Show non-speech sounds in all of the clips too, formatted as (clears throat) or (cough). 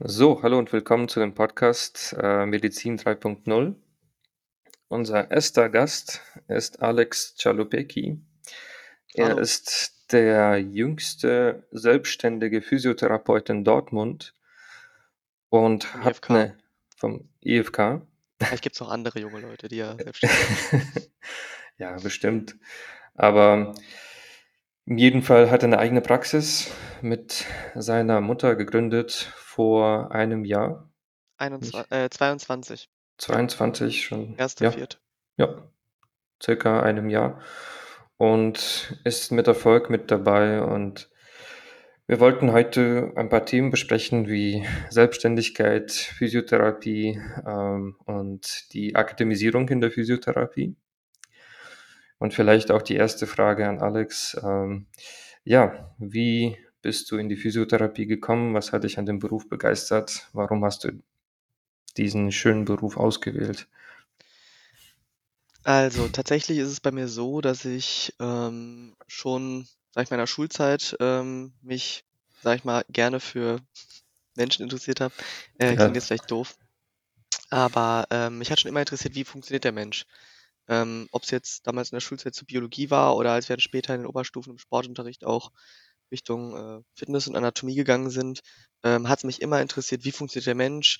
So, hallo und willkommen zu dem Podcast äh, Medizin 3.0. Unser erster Gast ist Alex Chalupeki. Er ist der jüngste selbstständige Physiotherapeut in Dortmund und Vom hat IFK. eine vom IFK. Vielleicht gibt's noch andere junge Leute, die ja (laughs) selbstständig sind. ja, bestimmt. Aber in jedem Fall hat er eine eigene Praxis mit seiner Mutter gegründet vor einem Jahr. Einundzwa Nicht? äh, 22. 22 schon. Erste, Ja, vierte. ja, circa einem Jahr und ist mit Erfolg mit dabei. Und wir wollten heute ein paar Themen besprechen, wie Selbstständigkeit, Physiotherapie ähm, und die Akademisierung in der Physiotherapie. Und vielleicht auch die erste Frage an Alex. Ähm, ja, wie bist du in die Physiotherapie gekommen? Was hat dich an dem Beruf begeistert? Warum hast du diesen schönen Beruf ausgewählt? Also, tatsächlich ist es bei mir so, dass ich ähm, schon, in der Schulzeit ähm, mich, sag ich mal, gerne für Menschen interessiert habe. Äh, klingt jetzt vielleicht doof. Aber ähm, mich hat schon immer interessiert, wie funktioniert der Mensch. Ähm, Ob es jetzt damals in der Schulzeit zu Biologie war oder als wir dann später in den Oberstufen im Sportunterricht auch Richtung äh, Fitness und Anatomie gegangen sind, ähm, hat es mich immer interessiert, wie funktioniert der Mensch,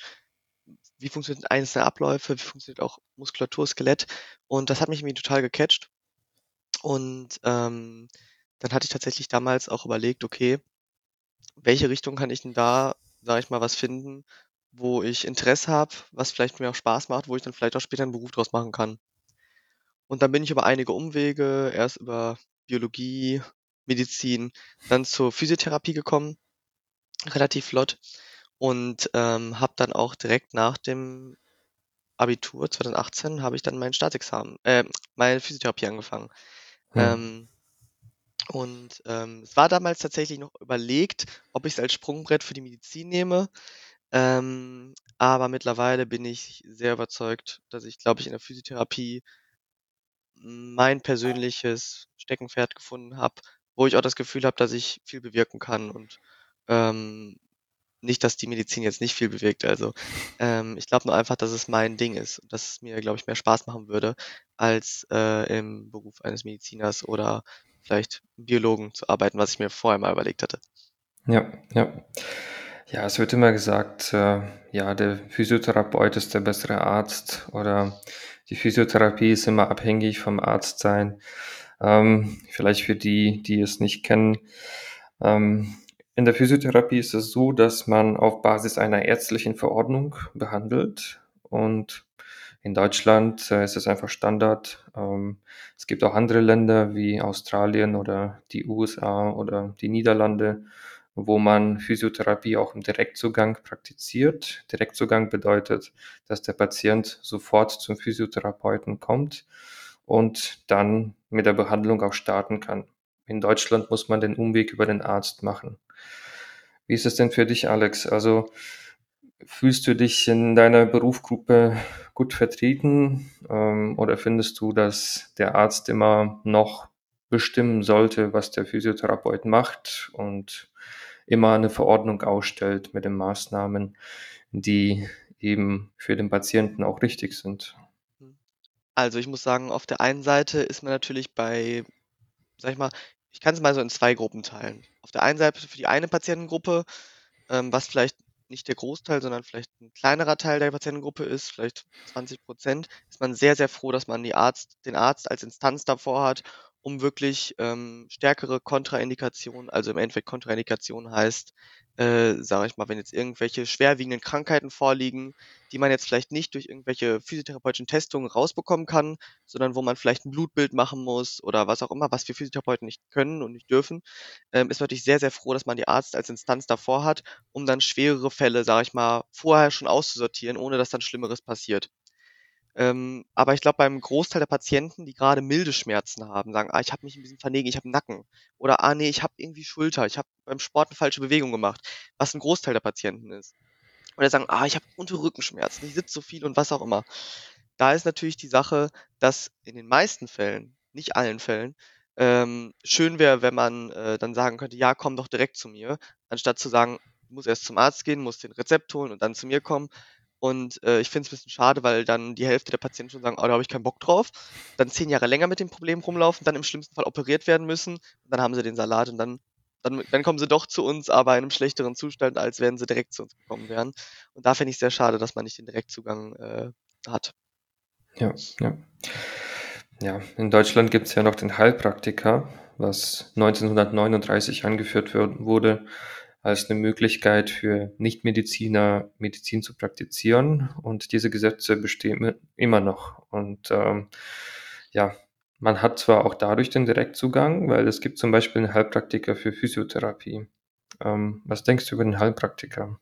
wie funktionieren einzelne Abläufe, wie funktioniert auch Muskulatur, Skelett. Und das hat mich irgendwie total gecatcht. Und ähm, dann hatte ich tatsächlich damals auch überlegt, okay, welche Richtung kann ich denn da, sage ich mal, was finden, wo ich Interesse habe, was vielleicht mir auch Spaß macht, wo ich dann vielleicht auch später einen Beruf draus machen kann. Und dann bin ich über einige Umwege, erst über Biologie, Medizin, dann zur Physiotherapie gekommen, relativ flott. Und ähm, habe dann auch direkt nach dem Abitur 2018 habe ich dann mein Staatsexamen, äh, meine Physiotherapie angefangen. hm. Ähm, und ähm, es war damals tatsächlich noch überlegt, ob ich es als Sprungbrett für die Medizin nehme. Ähm, aber mittlerweile bin ich sehr überzeugt, dass ich, glaube ich, in der Physiotherapie mein persönliches Steckenpferd gefunden habe, wo ich auch das Gefühl habe, dass ich viel bewirken kann und ähm, nicht, dass die Medizin jetzt nicht viel bewirkt. Also ähm, ich glaube nur einfach, dass es mein Ding ist und dass es mir, glaube ich, mehr Spaß machen würde, als äh, im Beruf eines Mediziners oder vielleicht Biologen zu arbeiten, was ich mir vorher mal überlegt hatte. Ja, ja. Ja, es wird immer gesagt, äh, ja, der Physiotherapeut ist der bessere Arzt oder die Physiotherapie ist immer abhängig vom Arzt sein. Ähm, vielleicht für die, die es nicht kennen. Ähm, in der Physiotherapie ist es so, dass man auf Basis einer ärztlichen Verordnung behandelt und in Deutschland äh, ist es einfach Standard. Ähm, es gibt auch andere Länder wie Australien oder die USA oder die Niederlande, wo man Physiotherapie auch im Direktzugang praktiziert. Direktzugang bedeutet, dass der Patient sofort zum Physiotherapeuten kommt und dann mit der Behandlung auch starten kann. In Deutschland muss man den Umweg über den Arzt machen. Wie ist es denn für dich, Alex? Also fühlst du dich in deiner Berufsgruppe gut vertreten ähm, oder findest du, dass der Arzt immer noch bestimmen sollte, was der Physiotherapeut macht und immer eine Verordnung ausstellt mit den Maßnahmen, die eben für den Patienten auch richtig sind? Also ich muss sagen, auf der einen Seite ist man natürlich bei, sag ich mal, ich kann es mal so in zwei Gruppen teilen. Auf der einen Seite für die eine Patientengruppe, ähm, was vielleicht nicht der Großteil, sondern vielleicht ein kleinerer Teil der Patientengruppe ist, vielleicht 20 Prozent, ist man sehr, sehr froh, dass man Arzt, den Arzt als Instanz davor hat, um wirklich ähm, stärkere Kontraindikationen, also im Endeffekt Kontraindikation heißt, äh, sage ich mal, wenn jetzt irgendwelche schwerwiegenden Krankheiten vorliegen, die man jetzt vielleicht nicht durch irgendwelche physiotherapeutischen Testungen rausbekommen kann, sondern wo man vielleicht ein Blutbild machen muss oder was auch immer, was wir Physiotherapeuten nicht können und nicht dürfen, ähm, ist natürlich sehr, sehr froh, dass man die Arzt als Instanz davor hat, um dann schwerere Fälle, sage ich mal, vorher schon auszusortieren, ohne dass dann Schlimmeres passiert. Ähm, aber ich glaube, beim Großteil der Patienten, die gerade milde Schmerzen haben, sagen, ah, ich habe mich ein bisschen vernegen, ich habe Nacken. Oder ah nee, ich habe irgendwie Schulter, ich habe beim Sport eine falsche Bewegung gemacht, was ein Großteil der Patienten ist. Oder sagen, ah, ich habe unter Rückenschmerzen, ich sitze so viel und was auch immer. Da ist natürlich die Sache, dass in den meisten Fällen, nicht allen Fällen, ähm, schön wäre, wenn man äh, dann sagen könnte, ja, komm doch direkt zu mir, anstatt zu sagen, muss erst zum Arzt gehen, muss den Rezept holen und dann zu mir kommen. Und äh, ich finde es ein bisschen schade, weil dann die Hälfte der Patienten schon sagen, oh, da habe ich keinen Bock drauf. Dann zehn Jahre länger mit dem Problem rumlaufen, dann im schlimmsten Fall operiert werden müssen. dann haben sie den Salat und dann, dann, dann kommen sie doch zu uns, aber in einem schlechteren Zustand, als wenn sie direkt zu uns gekommen wären. Und da finde ich es sehr schade, dass man nicht den Direktzugang äh, hat. Ja, ja. Ja, in Deutschland gibt es ja noch den Heilpraktiker, was 1939 angeführt wurde als eine Möglichkeit für Nichtmediziner Medizin zu praktizieren. Und diese Gesetze bestehen immer noch. Und ähm, ja, man hat zwar auch dadurch den Direktzugang, weil es gibt zum Beispiel einen Heilpraktiker für Physiotherapie. Ähm, was denkst du über den Heilpraktiker?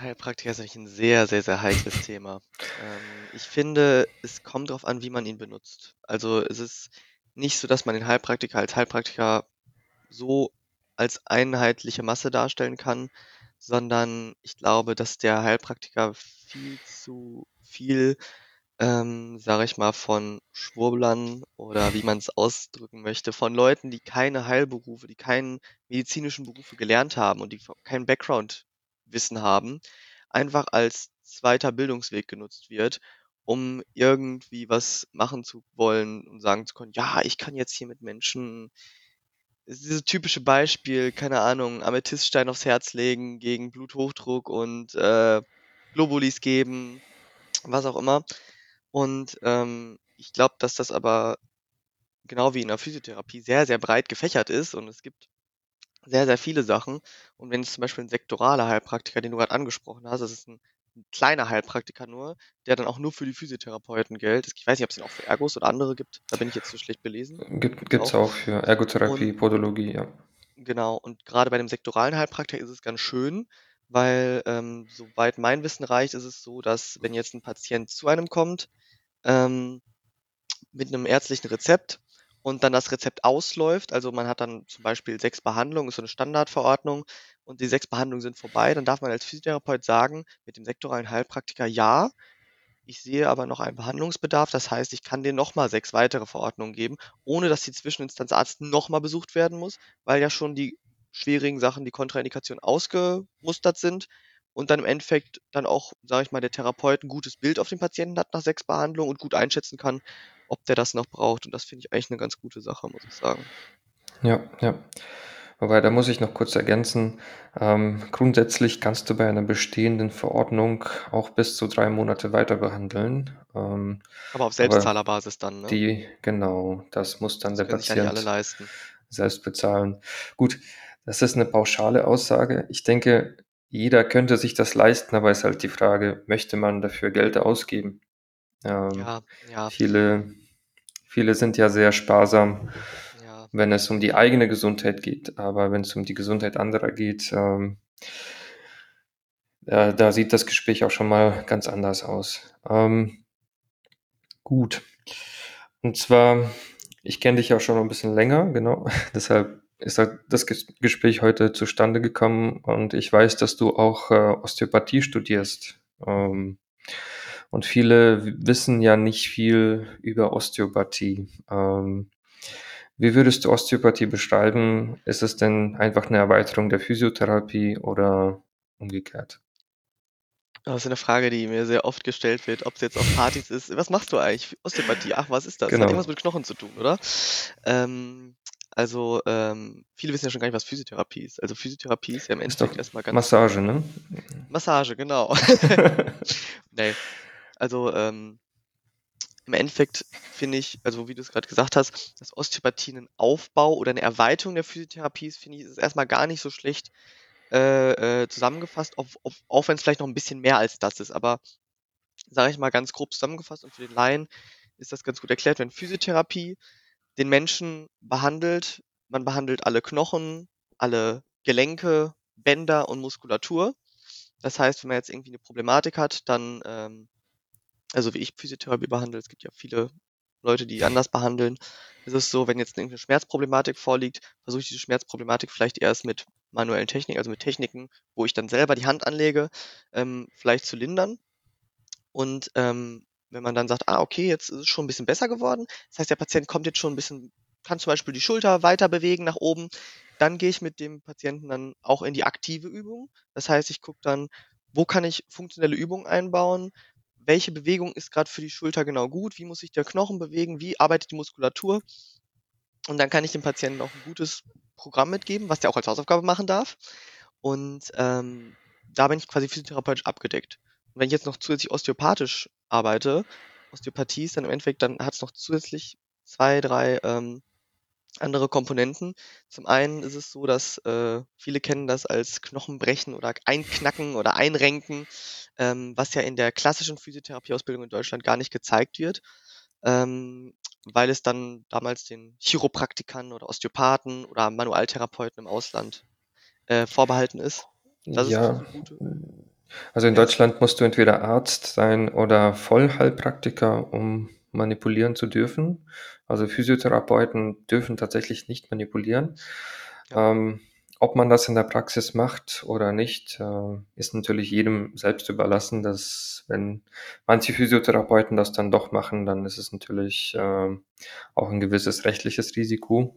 Heilpraktiker ist natürlich ein sehr, sehr, sehr heikles Thema. Ähm, ich finde, es kommt darauf an, wie man ihn benutzt. Also es ist nicht so, dass man den Heilpraktiker als Heilpraktiker so als einheitliche Masse darstellen kann, sondern ich glaube, dass der Heilpraktiker viel zu viel, ähm, sage ich mal, von Schwurblern oder wie man es ausdrücken möchte, von Leuten, die keine Heilberufe, die keinen medizinischen Berufe gelernt haben und die keinen Background-Wissen haben, einfach als zweiter Bildungsweg genutzt wird, um irgendwie was machen zu wollen und sagen zu können, ja, ich kann jetzt hier mit Menschen ist dieses typische Beispiel, keine Ahnung, Amethyststein aufs Herz legen gegen Bluthochdruck und äh, Globulis geben, was auch immer. Und ähm, ich glaube, dass das aber genau wie in der Physiotherapie sehr, sehr breit gefächert ist und es gibt sehr, sehr viele Sachen. Und wenn es zum Beispiel ein sektoraler Heilpraktiker, den du gerade angesprochen hast, das ist ein ein kleiner Heilpraktiker nur, der dann auch nur für die Physiotherapeuten gilt. Ich weiß nicht, ob es den auch für Ergos oder andere gibt. Da bin ich jetzt so schlecht belesen. Gibt es auch. auch. für Ergotherapie, und, Podologie, ja. Genau, und gerade bei dem sektoralen Heilpraktiker ist es ganz schön, weil ähm, soweit mein Wissen reicht, ist es so, dass wenn jetzt ein Patient zu einem kommt ähm, mit einem ärztlichen Rezept und dann das Rezept ausläuft, also man hat dann zum Beispiel sechs Behandlungen, ist so eine Standardverordnung und die sechs Behandlungen sind vorbei, dann darf man als Physiotherapeut sagen, mit dem sektoralen Heilpraktiker ja, ich sehe aber noch einen Behandlungsbedarf, das heißt, ich kann dir nochmal sechs weitere Verordnungen geben, ohne dass die Zwischeninstanz Arzt nochmal besucht werden muss, weil ja schon die schwierigen Sachen, die Kontraindikation ausgemustert sind und dann im Endeffekt dann auch, sage ich mal, der Therapeut ein gutes Bild auf den Patienten hat nach sechs Behandlungen und gut einschätzen kann, ob der das noch braucht. Und das finde ich eigentlich eine ganz gute Sache, muss ich sagen. Ja, ja. Wobei, da muss ich noch kurz ergänzen. Ähm, grundsätzlich kannst du bei einer bestehenden Verordnung auch bis zu drei Monate weiter behandeln. Ähm, aber auf Selbstzahlerbasis dann, ne? Die, genau, das muss dann das der Patient sich alle leisten. selbst bezahlen. Gut, das ist eine pauschale Aussage. Ich denke, jeder könnte sich das leisten, aber ist halt die Frage, möchte man dafür Geld ausgeben? Ähm, ja, ja. Viele, viele sind ja sehr sparsam, ja. wenn es um die eigene Gesundheit geht. Aber wenn es um die Gesundheit anderer geht, ähm, äh, da sieht das Gespräch auch schon mal ganz anders aus. Ähm, gut. Und zwar, ich kenne dich ja schon ein bisschen länger, genau. (laughs) Deshalb ist das Gespräch heute zustande gekommen und ich weiß, dass du auch äh, Osteopathie studierst. Ähm, und viele wissen ja nicht viel über Osteopathie. Ähm, wie würdest du Osteopathie beschreiben? Ist es denn einfach eine Erweiterung der Physiotherapie oder umgekehrt? Das ist eine Frage, die mir sehr oft gestellt wird, ob es jetzt auf Partys ist. Was machst du eigentlich? Osteopathie, ach, was ist das? Genau. Hat irgendwas mit Knochen zu tun, oder? Ähm, also, ähm, viele wissen ja schon gar nicht, was Physiotherapie ist. Also Physiotherapie ist ja im Endeffekt erstmal ganz. Massage, ne? Massage, genau. (laughs) (laughs) nee, also ähm, im Endeffekt finde ich, also wie du es gerade gesagt hast, dass Osteopathie ein Aufbau oder eine Erweiterung der Physiotherapie ist, finde ich, ist erstmal gar nicht so schlecht äh, äh, zusammengefasst, auf, auf, auch wenn es vielleicht noch ein bisschen mehr als das ist. Aber sage ich mal ganz grob zusammengefasst und für den Laien ist das ganz gut erklärt, wenn Physiotherapie den Menschen behandelt, man behandelt alle Knochen, alle Gelenke, Bänder und Muskulatur. Das heißt, wenn man jetzt irgendwie eine Problematik hat, dann ähm, also wie ich Physiotherapie behandle, es gibt ja viele Leute, die anders behandeln, ist es so, wenn jetzt irgendeine Schmerzproblematik vorliegt, versuche ich diese Schmerzproblematik vielleicht erst mit manuellen Techniken, also mit Techniken, wo ich dann selber die Hand anlege, ähm, vielleicht zu lindern. Und ähm, wenn man dann sagt, ah, okay, jetzt ist es schon ein bisschen besser geworden, das heißt, der Patient kommt jetzt schon ein bisschen kann zum Beispiel die Schulter weiter bewegen nach oben. Dann gehe ich mit dem Patienten dann auch in die aktive Übung. Das heißt, ich gucke dann, wo kann ich funktionelle Übungen einbauen? Welche Bewegung ist gerade für die Schulter genau gut? Wie muss sich der Knochen bewegen? Wie arbeitet die Muskulatur? Und dann kann ich dem Patienten auch ein gutes Programm mitgeben, was der auch als Hausaufgabe machen darf. Und ähm, da bin ich quasi physiotherapeutisch abgedeckt. Und wenn ich jetzt noch zusätzlich osteopathisch arbeite, Osteopathie ist dann im Endeffekt, dann hat es noch zusätzlich zwei, drei ähm, andere Komponenten. Zum einen ist es so, dass äh, viele kennen das als Knochenbrechen oder Einknacken oder Einrenken, ähm, was ja in der klassischen Physiotherapieausbildung in Deutschland gar nicht gezeigt wird, ähm, weil es dann damals den Chiropraktikern oder Osteopathen oder Manualtherapeuten im Ausland äh, vorbehalten ist. Das ja. Ist also in Deutschland musst du entweder Arzt sein oder Vollheilpraktiker, um manipulieren zu dürfen. Also Physiotherapeuten dürfen tatsächlich nicht manipulieren. Ja. Ähm, ob man das in der Praxis macht oder nicht, äh, ist natürlich jedem selbst überlassen. Dass, wenn manche Physiotherapeuten das dann doch machen, dann ist es natürlich äh, auch ein gewisses rechtliches Risiko.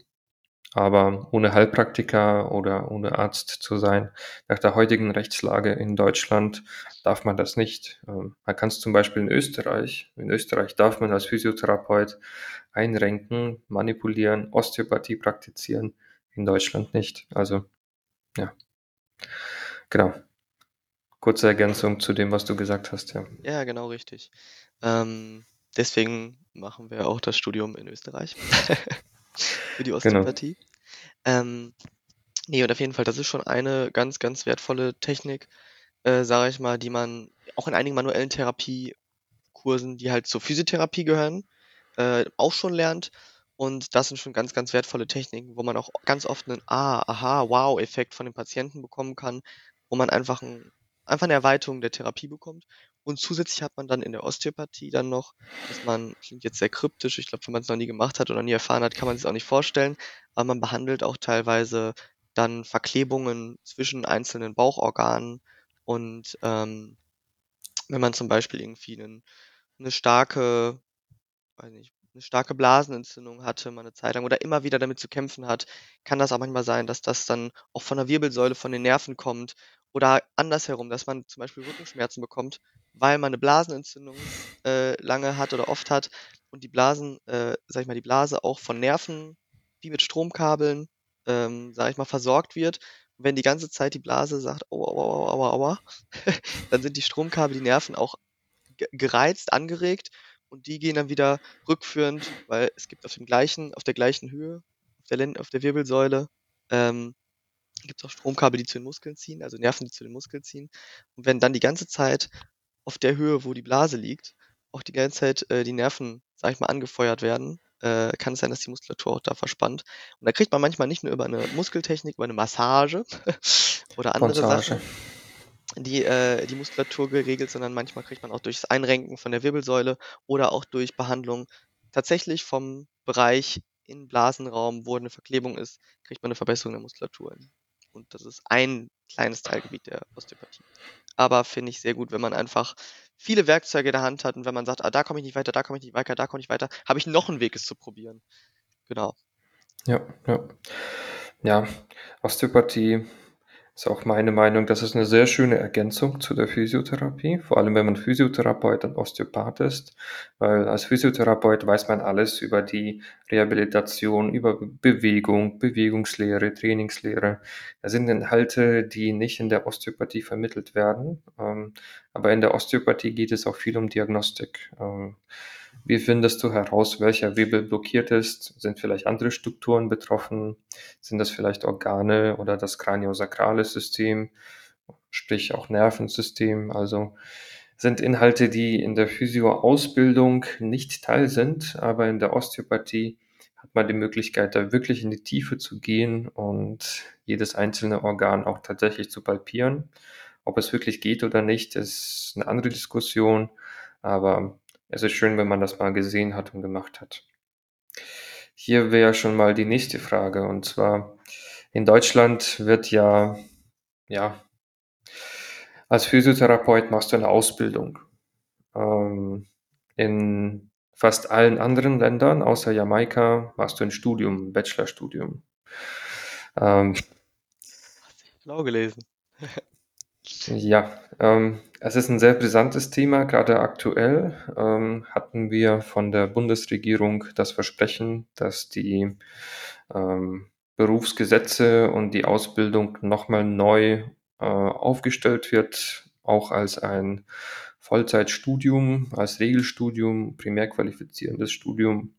Aber ohne Heilpraktiker oder ohne Arzt zu sein, nach der heutigen Rechtslage in Deutschland darf man das nicht. Ähm, man kann es zum Beispiel in Österreich. In Österreich darf man als Physiotherapeut einrenken, manipulieren, Osteopathie praktizieren. In Deutschland nicht. Also, ja. Genau. Kurze Ergänzung zu dem, was du gesagt hast, ja. Ja, genau richtig. Ähm, deswegen machen wir auch das Studium in Österreich. (laughs) für die genau. Osteopathie. Genau. Ähm, nee, und auf jeden Fall, das ist schon eine ganz, ganz wertvolle Technik, äh, sage ich mal, die man auch in einigen manuellen Therapiekursen, die halt zur Physiotherapie gehören, äh, auch schon lernt. Und das sind schon ganz, ganz wertvolle Techniken, wo man auch ganz oft einen Ah, aha, Wow-Effekt von den Patienten bekommen kann, wo man einfach, ein, einfach eine Erweiterung der Therapie bekommt. Und zusätzlich hat man dann in der Osteopathie dann noch, dass man, klingt jetzt sehr kryptisch, ich glaube, wenn man es noch nie gemacht hat oder nie erfahren hat, kann man es auch nicht vorstellen, aber man behandelt auch teilweise dann Verklebungen zwischen einzelnen Bauchorganen und ähm, wenn man zum Beispiel irgendwie einen, eine starke, weiß nicht, eine starke Blasenentzündung hatte, mal eine Zeit lang oder immer wieder damit zu kämpfen hat, kann das auch manchmal sein, dass das dann auch von der Wirbelsäule, von den Nerven kommt oder andersherum, dass man zum Beispiel Rückenschmerzen bekommt, weil man eine Blasenentzündung äh, lange hat oder oft hat und die Blasen, äh, sag ich mal, die Blase auch von Nerven wie mit Stromkabeln, ähm, sag ich mal, versorgt wird. Und wenn die ganze Zeit die Blase sagt, aua, aua, aua, aua, (laughs) dann sind die Stromkabel, die Nerven auch gereizt, angeregt und die gehen dann wieder rückführend, weil es gibt auf dem gleichen, auf der gleichen Höhe, auf der, Lend auf der Wirbelsäule, ähm, gibt es auch Stromkabel, die zu den Muskeln ziehen, also Nerven, die zu den Muskeln ziehen. Und wenn dann die ganze Zeit auf der Höhe, wo die Blase liegt, auch die ganze Zeit äh, die Nerven, sag ich mal, angefeuert werden, äh, kann es sein, dass die Muskulatur auch da verspannt. Und da kriegt man manchmal nicht nur über eine Muskeltechnik, über eine Massage (laughs) oder andere Massage. Sachen die, äh, die Muskulatur geregelt, sondern manchmal kriegt man auch durch das Einrenken von der Wirbelsäule oder auch durch Behandlung tatsächlich vom Bereich in Blasenraum, wo eine Verklebung ist, kriegt man eine Verbesserung der Muskulatur. Und das ist ein kleines Teilgebiet der Osteopathie. Aber finde ich sehr gut, wenn man einfach viele Werkzeuge in der Hand hat und wenn man sagt, ah, da komme ich nicht weiter, da komme ich nicht weiter, da komme ich weiter, habe ich noch einen Weg, es zu probieren. Genau. Ja, ja. Ja, Osteopathie ist auch meine Meinung, das ist eine sehr schöne Ergänzung zu der Physiotherapie, vor allem wenn man Physiotherapeut und Osteopath ist, weil als Physiotherapeut weiß man alles über die Rehabilitation, über Bewegung, Bewegungslehre, Trainingslehre. Das sind Inhalte, die nicht in der Osteopathie vermittelt werden, ähm, aber in der Osteopathie geht es auch viel um Diagnostik. Wie findest du heraus, welcher Wirbel blockiert ist? Sind vielleicht andere Strukturen betroffen? Sind das vielleicht Organe oder das kraniosakrale System, sprich auch Nervensystem? Also sind Inhalte, die in der Physio-Ausbildung nicht Teil sind, aber in der Osteopathie hat man die Möglichkeit, da wirklich in die Tiefe zu gehen und jedes einzelne Organ auch tatsächlich zu palpieren. Ob es wirklich geht oder nicht, ist eine andere Diskussion, aber es ist schön, wenn man das mal gesehen hat und gemacht hat. Hier wäre schon mal die nächste Frage und zwar in Deutschland wird ja, ja, als Physiotherapeut machst du eine Ausbildung. Ähm, in fast allen anderen Ländern außer Jamaika machst du ein Studium, ein Bachelorstudium. Ähm, Hast du blau gelesen? (laughs) ja, ähm, es ist ein sehr brisantes Thema, gerade aktuell ähm, hatten wir von der Bundesregierung das Versprechen, dass die ähm, Berufsgesetze und die Ausbildung nochmal neu äh, aufgestellt wird, auch als ein Vollzeitstudium, als Regelstudium, primär qualifizierendes Studium.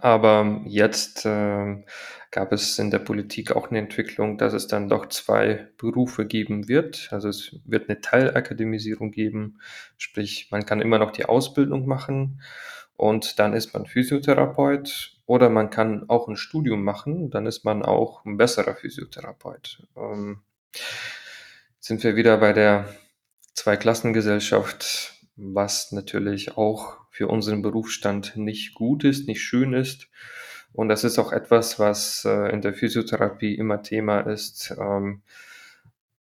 Aber jetzt äh, gab es in der Politik auch eine Entwicklung, dass es dann doch zwei Berufe geben wird. Also es wird eine Teilakademisierung geben, sprich man kann immer noch die Ausbildung machen und dann ist man Physiotherapeut oder man kann auch ein Studium machen, dann ist man auch ein besserer Physiotherapeut. Ähm, sind wir wieder bei der Zweiklassengesellschaft, was natürlich auch für unseren Berufsstand nicht gut ist, nicht schön ist. Und das ist auch etwas, was äh, in der Physiotherapie immer Thema ist. Ähm,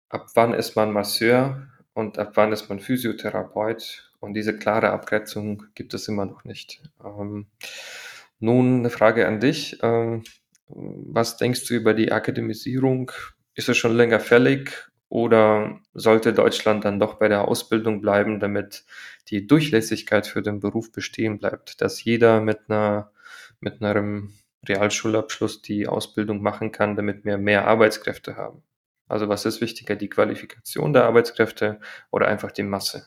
ab wann ist man Masseur und ab wann ist man Physiotherapeut? Und diese klare Abgrenzung gibt es immer noch nicht. Ähm, nun eine Frage an dich. Ähm, was denkst du über die Akademisierung? Ist es schon länger fällig oder sollte Deutschland dann doch bei der Ausbildung bleiben, damit die Durchlässigkeit für den Beruf bestehen bleibt, dass jeder mit einer mit einem Realschulabschluss die Ausbildung machen kann, damit wir mehr Arbeitskräfte haben? Also was ist wichtiger, die Qualifikation der Arbeitskräfte oder einfach die Masse?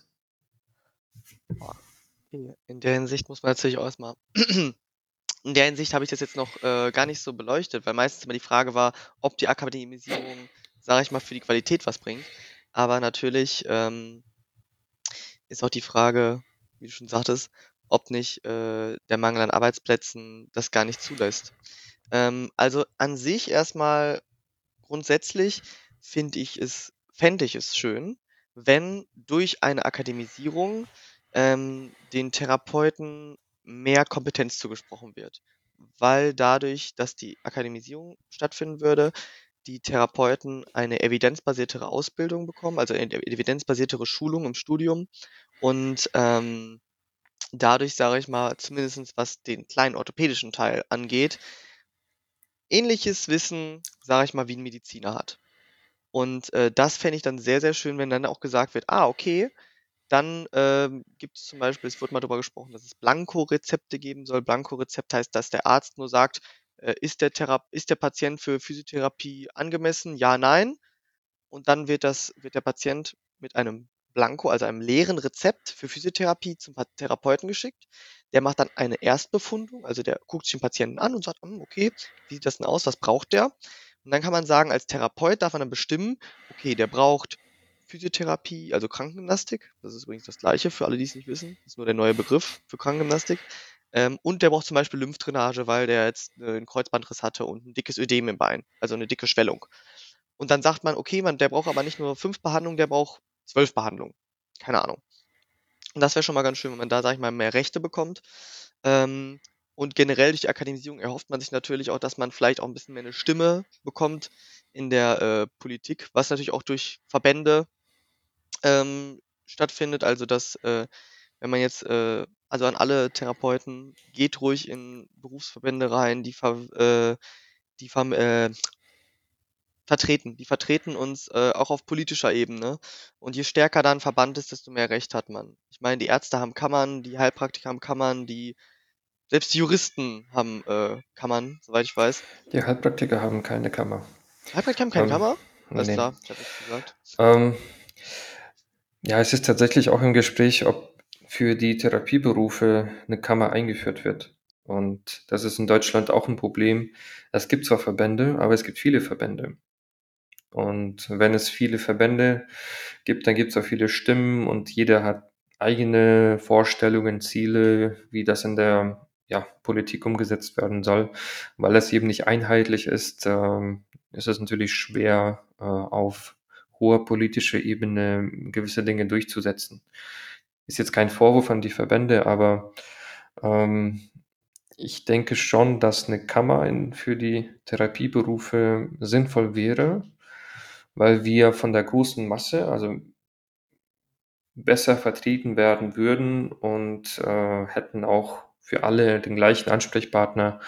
In der Hinsicht muss man natürlich auch erstmal (clears throat) in der Hinsicht habe ich das jetzt noch äh, gar nicht so beleuchtet, weil meistens immer die Frage war, ob die Akademisierung sage ich mal, für die Qualität was bringt. Aber natürlich ähm, ist auch die Frage, wie du schon sagtest, ob nicht äh, der Mangel an Arbeitsplätzen das gar nicht zulässt. Ähm, also an sich erstmal grundsätzlich finde ich es, fände ich es schön, wenn durch eine Akademisierung ähm, den Therapeuten mehr Kompetenz zugesprochen wird. Weil dadurch, dass die Akademisierung stattfinden würde, die Therapeuten eine evidenzbasiertere Ausbildung bekommen, also eine evidenzbasiertere Schulung im Studium und ähm, dadurch, sage ich mal, zumindest was den kleinen orthopädischen Teil angeht, ähnliches Wissen, sage ich mal, wie ein Mediziner hat. Und äh, das fände ich dann sehr, sehr schön, wenn dann auch gesagt wird, ah, okay, dann ähm, gibt es zum Beispiel, es wurde mal darüber gesprochen, dass es Blanko-Rezepte geben soll. Blanko-Rezept heißt, dass der Arzt nur sagt, äh, ist, der Thera ist der Patient für Physiotherapie angemessen? Ja, nein. Und dann wird, das, wird der Patient mit einem Blanko, also einem leeren Rezept für Physiotherapie zum Therapeuten geschickt. Der macht dann eine Erstbefundung, also der guckt sich den Patienten an und sagt, hm, okay, wie sieht das denn aus, was braucht der? Und dann kann man sagen, als Therapeut darf man dann bestimmen, okay, der braucht Physiotherapie, also Krankengymnastik. Das ist übrigens das gleiche für alle, die es nicht wissen. Das ist nur der neue Begriff für Krankengymnastik. Ähm, und der braucht zum Beispiel Lymphdrainage, weil der jetzt äh, einen Kreuzbandriss hatte und ein dickes Ödem im Bein, also eine dicke Schwellung. Und dann sagt man, okay, man, der braucht aber nicht nur fünf Behandlungen, der braucht zwölf Behandlungen. Keine Ahnung. Und das wäre schon mal ganz schön, wenn man da, sag ich mal, mehr Rechte bekommt. Ähm, und generell durch die Akademisierung erhofft man sich natürlich auch, dass man vielleicht auch ein bisschen mehr eine Stimme bekommt in der äh, Politik, was natürlich auch durch Verbände ähm, stattfindet. Also dass, äh, wenn man jetzt äh, also an alle Therapeuten, geht ruhig in Berufsverbände rein, die, ver, äh, die ver, äh, vertreten. Die vertreten uns äh, auch auf politischer Ebene. Und je stärker da ein Verband ist, desto mehr Recht hat man. Ich meine, die Ärzte haben Kammern, die Heilpraktiker haben Kammern, die selbst die Juristen haben äh, Kammern, soweit ich weiß. Die Heilpraktiker haben keine Kammer. Heilpraktiker haben keine ähm, Kammer? Alles nee. klar, ich habe es gesagt. Ähm, ja, es ist tatsächlich auch im Gespräch, ob für die Therapieberufe eine Kammer eingeführt wird. Und das ist in Deutschland auch ein Problem. Es gibt zwar Verbände, aber es gibt viele Verbände. Und wenn es viele Verbände gibt, dann gibt es auch viele Stimmen und jeder hat eigene Vorstellungen, Ziele, wie das in der ja, Politik umgesetzt werden soll. Weil es eben nicht einheitlich ist, äh, ist es natürlich schwer, äh, auf hoher politischer Ebene gewisse Dinge durchzusetzen. Ist jetzt kein Vorwurf an die Verbände, aber ähm, ich denke schon, dass eine Kammer in, für die Therapieberufe sinnvoll wäre, weil wir von der großen Masse, also besser vertreten werden würden und äh, hätten auch für alle den gleichen Ansprechpartner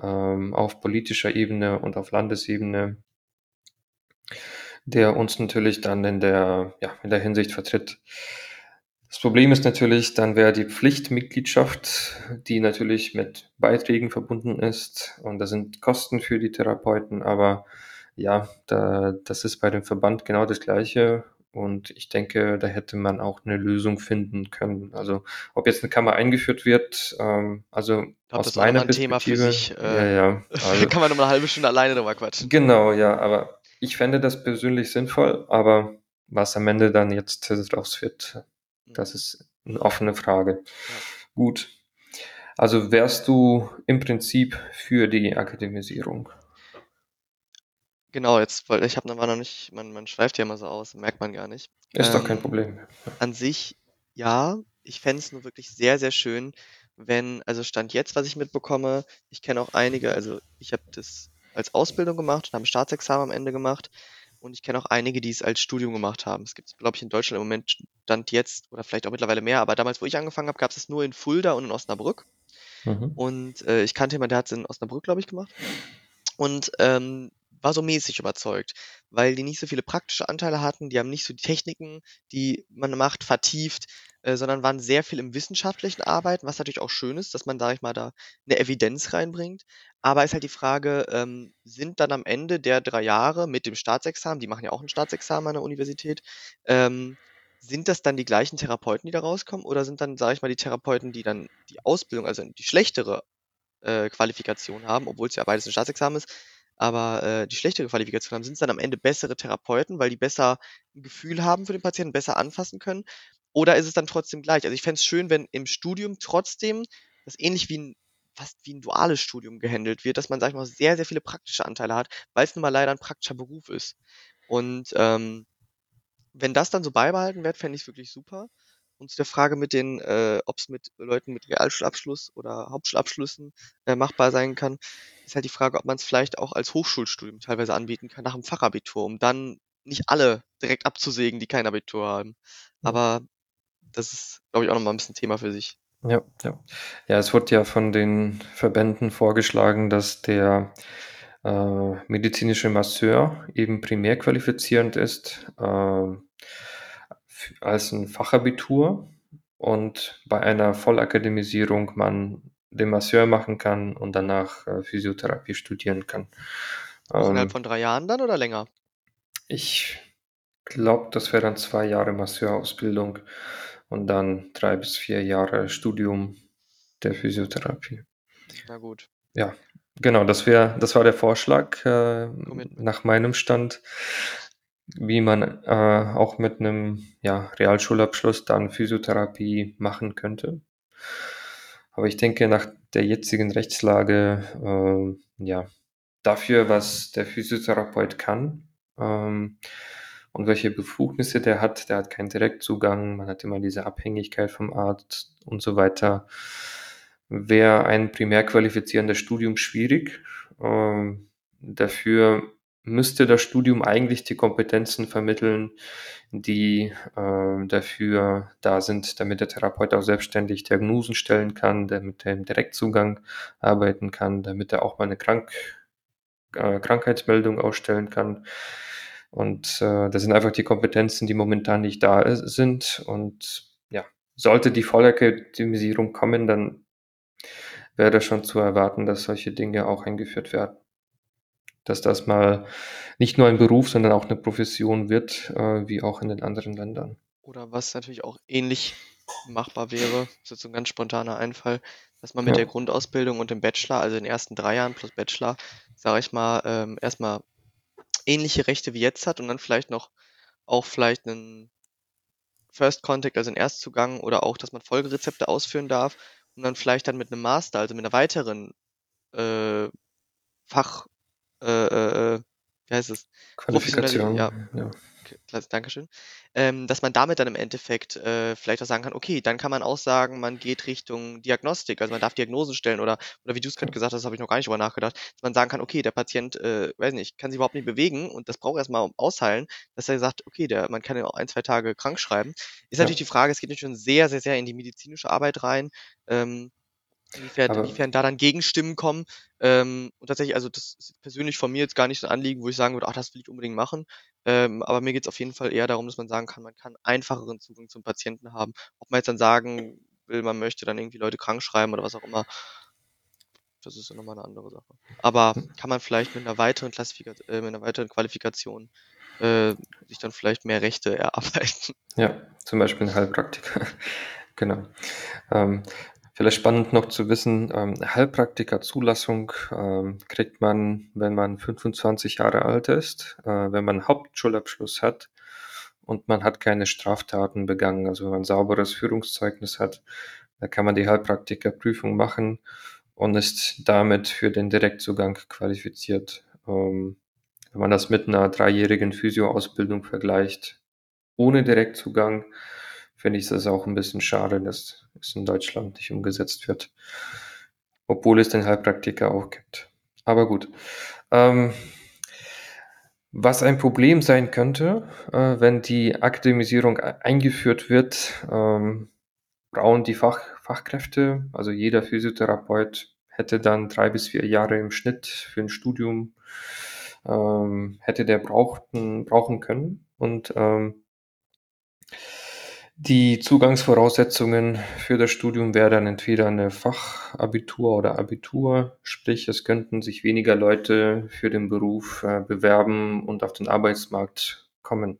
ähm, auf politischer Ebene und auf Landesebene, der uns natürlich dann in der, ja, in der Hinsicht vertritt. Das Problem ist natürlich, dann wäre die Pflichtmitgliedschaft, die natürlich mit Beiträgen verbunden ist und da sind Kosten für die Therapeuten, aber ja, da, das ist bei dem Verband genau das Gleiche und ich denke, da hätte man auch eine Lösung finden können. Also ob jetzt eine Kammer eingeführt wird, ähm, also Ich glaube, aus das meiner ein Thema für sich. ja, Äh, ja, da (laughs) also kann man noch eine halbe Stunde alleine drüber quatschen. genau, ja, aber ich fände das persönlich sinnvoll, aber was am Ende dann jetzt daraus wird, das ist eine offene Frage. Ja. Gut, also wärst du im Prinzip für die Akademisierung? Genau, jetzt, weil ich habe noch noch nicht, man, man schweift ja immer so aus, merkt man gar nicht. Ist doch kein Ähm, Problem. an sich, ja, ich fände es nur wirklich sehr, sehr schön, wenn, also Stand jetzt, was ich mitbekomme, ich kenne auch einige, also ich habe das als Ausbildung gemacht und habe ein Staatsexamen am Ende gemacht und ich kenne auch einige, die es als Studium gemacht haben. Es gibt, glaube ich, in Deutschland im Moment Stand jetzt oder vielleicht auch mittlerweile mehr, aber damals, wo ich angefangen habe, gab es es nur in Fulda und in Osnabrück. Mhm. Und äh, ich kannte jemanden, der hat es in Osnabrück, glaube ich, gemacht. Und ähm, war so mäßig überzeugt, weil die nicht so viele praktische Anteile hatten, die haben nicht so die Techniken, die man macht, vertieft, äh, sondern waren sehr viel im wissenschaftlichen Arbeiten, was natürlich auch schön ist, dass man, sage ich mal, da eine Evidenz reinbringt. Aber ist halt die Frage, ähm, sind dann am Ende der drei Jahre mit dem Staatsexamen, die machen ja auch ein Staatsexamen an der Universität, ähm, sind das dann die gleichen Therapeuten, die da rauskommen? Oder sind dann, sage ich mal, die Therapeuten, die dann die Ausbildung, also die schlechtere äh, Qualifikation haben, obwohl es ja beides ein Staatsexamen ist, aber äh, die schlechtere Qualifikation haben, sind es dann am Ende bessere Therapeuten, weil die besser ein Gefühl haben für den Patienten, besser anfassen können? Oder ist es dann trotzdem gleich? Also ich fände es schön, wenn im Studium trotzdem das ähnlich wie ein fast wie ein duales Studium gehandelt wird, dass man, sag ich mal, sehr, sehr viele praktische Anteile hat, weil es nun mal leider ein praktischer Beruf ist. Und ähm, wenn das dann so beibehalten wird, fände ich es wirklich super. Und zu der Frage mit den, äh, ob es mit Leuten mit Realschulabschluss oder Hauptschulabschlüssen äh, machbar sein kann, ist halt die Frage, ob man es vielleicht auch als Hochschulstudium teilweise anbieten kann, nach dem Fachabitur, um dann nicht alle direkt abzusägen, die kein Abitur haben. Ja. Aber das ist, glaube ich, auch nochmal ein bisschen Thema für sich. Ja, ja. Ja, es wird ja von den Verbänden vorgeschlagen, dass der äh, medizinische Masseur eben primär qualifizierend ist äh, als ein Fachabitur und bei einer Vollakademisierung man den Masseur machen kann und danach äh, Physiotherapie studieren kann. Auch innerhalb Ähm, von drei Jahren dann oder länger? ich glaube, das wäre dann zwei Jahre Masseurausbildung und dann drei bis vier Jahre Studium der Physiotherapie. Na gut. Ja, genau, das wäre, das war der Vorschlag äh, nach meinem Stand, wie man äh, auch mit einem ja, Realschulabschluss dann Physiotherapie machen könnte. Aber ich denke, nach der jetzigen Rechtslage, äh, ja, dafür, was der Physiotherapeut kann ähm, und welche Befugnisse der hat, der hat keinen Direktzugang, man hat immer diese Abhängigkeit vom Arzt und so weiter, wäre ein primär qualifizierendes Studium schwierig. Ähm, dafür müsste das Studium eigentlich die Kompetenzen vermitteln, die äh, dafür da sind, damit der Therapeut auch selbstständig Diagnosen stellen kann, damit er im Direktzugang arbeiten kann, damit er auch mal eine Krank äh, Krankheitsmeldung ausstellen kann. Und äh, das sind einfach die Kompetenzen, die momentan nicht da ist, sind. Und ja, sollte die Vollakademisierung kommen, dann wäre schon zu erwarten, dass solche Dinge auch eingeführt werden. Dass das mal nicht nur ein Beruf, sondern auch eine Profession wird, äh, wie auch in den anderen Ländern. Oder was natürlich auch ähnlich machbar wäre, das ist jetzt so ein ganz spontaner Einfall, dass man mit der Ja, Grundausbildung und dem Bachelor, also den ersten drei Jahren plus Bachelor, sage ich mal, ähm, erstmal ähnliche Rechte wie jetzt hat und dann vielleicht noch auch vielleicht einen First Contact, also einen Erstzugang oder auch, dass man Folgerezepte ausführen darf und dann vielleicht dann mit einem Master, also mit einer weiteren äh, Fach, äh, äh, äh, wie heißt es? Ja, Qualifikation, ja. Danke, klasse, Dankeschön. Ähm, dass man damit dann im Endeffekt äh, vielleicht auch sagen kann, okay, dann kann man auch sagen, man geht Richtung Diagnostik, also man darf Diagnosen stellen oder, oder wie du es gerade gesagt hast, habe ich noch gar nicht drüber nachgedacht, dass man sagen kann, okay, der Patient, äh, weiß nicht, kann sich überhaupt nicht bewegen und das braucht erstmal um ausheilen, dass er sagt, okay, der, man kann ihn auch ein, zwei Tage krank schreiben. Ist Ja. natürlich die Frage, es geht natürlich schon sehr, sehr, sehr in die medizinische Arbeit rein. Ähm, Inwiefern, Aber- inwiefern da dann Gegenstimmen kommen. Ähm, und tatsächlich, also das ist persönlich von mir jetzt gar nicht so ein Anliegen, wo ich sagen würde, ach, das will ich unbedingt machen. Ähm, aber mir geht es auf jeden Fall eher darum, dass man sagen kann, man kann einfacheren Zugang zum Patienten haben. Ob man jetzt dann sagen will, man möchte dann irgendwie Leute krank schreiben oder was auch immer, das ist ja nochmal eine andere Sache. Aber kann man vielleicht mit einer weiteren Klassifikation, äh, mit einer weiteren Qualifikation äh, sich dann vielleicht mehr Rechte (laughs) erarbeiten. Ja, zum Beispiel ein Heilpraktiker. (laughs) genau. Ähm, vielleicht spannend noch zu wissen, ähm, Heilpraktiker-Zulassung ähm, kriegt man, wenn man 25 Jahre alt ist, äh, wenn man Hauptschulabschluss hat und man hat keine Straftaten begangen, also wenn man sauberes Führungszeugnis hat, da kann man die Heilpraktikerprüfung machen und ist damit für den Direktzugang qualifiziert. Ähm, wenn man das mit einer dreijährigen Physio-Ausbildung vergleicht, ohne Direktzugang, finde ich das auch ein bisschen schade, dass es in Deutschland nicht umgesetzt wird. Obwohl es den Heilpraktiker auch gibt. Aber gut. Ähm, was ein Problem sein könnte, äh, wenn die Akademisierung e- eingeführt wird, ähm, brauchen die Fach, Fachkräfte, also jeder Physiotherapeut hätte dann drei bis vier Jahre im Schnitt für ein Studium, ähm, hätte der brauchten, brauchen können. Und ähm, die Zugangsvoraussetzungen für das Studium wäre dann entweder eine Fachabitur oder Abitur, sprich es könnten sich weniger Leute für den Beruf äh, bewerben und auf den Arbeitsmarkt kommen.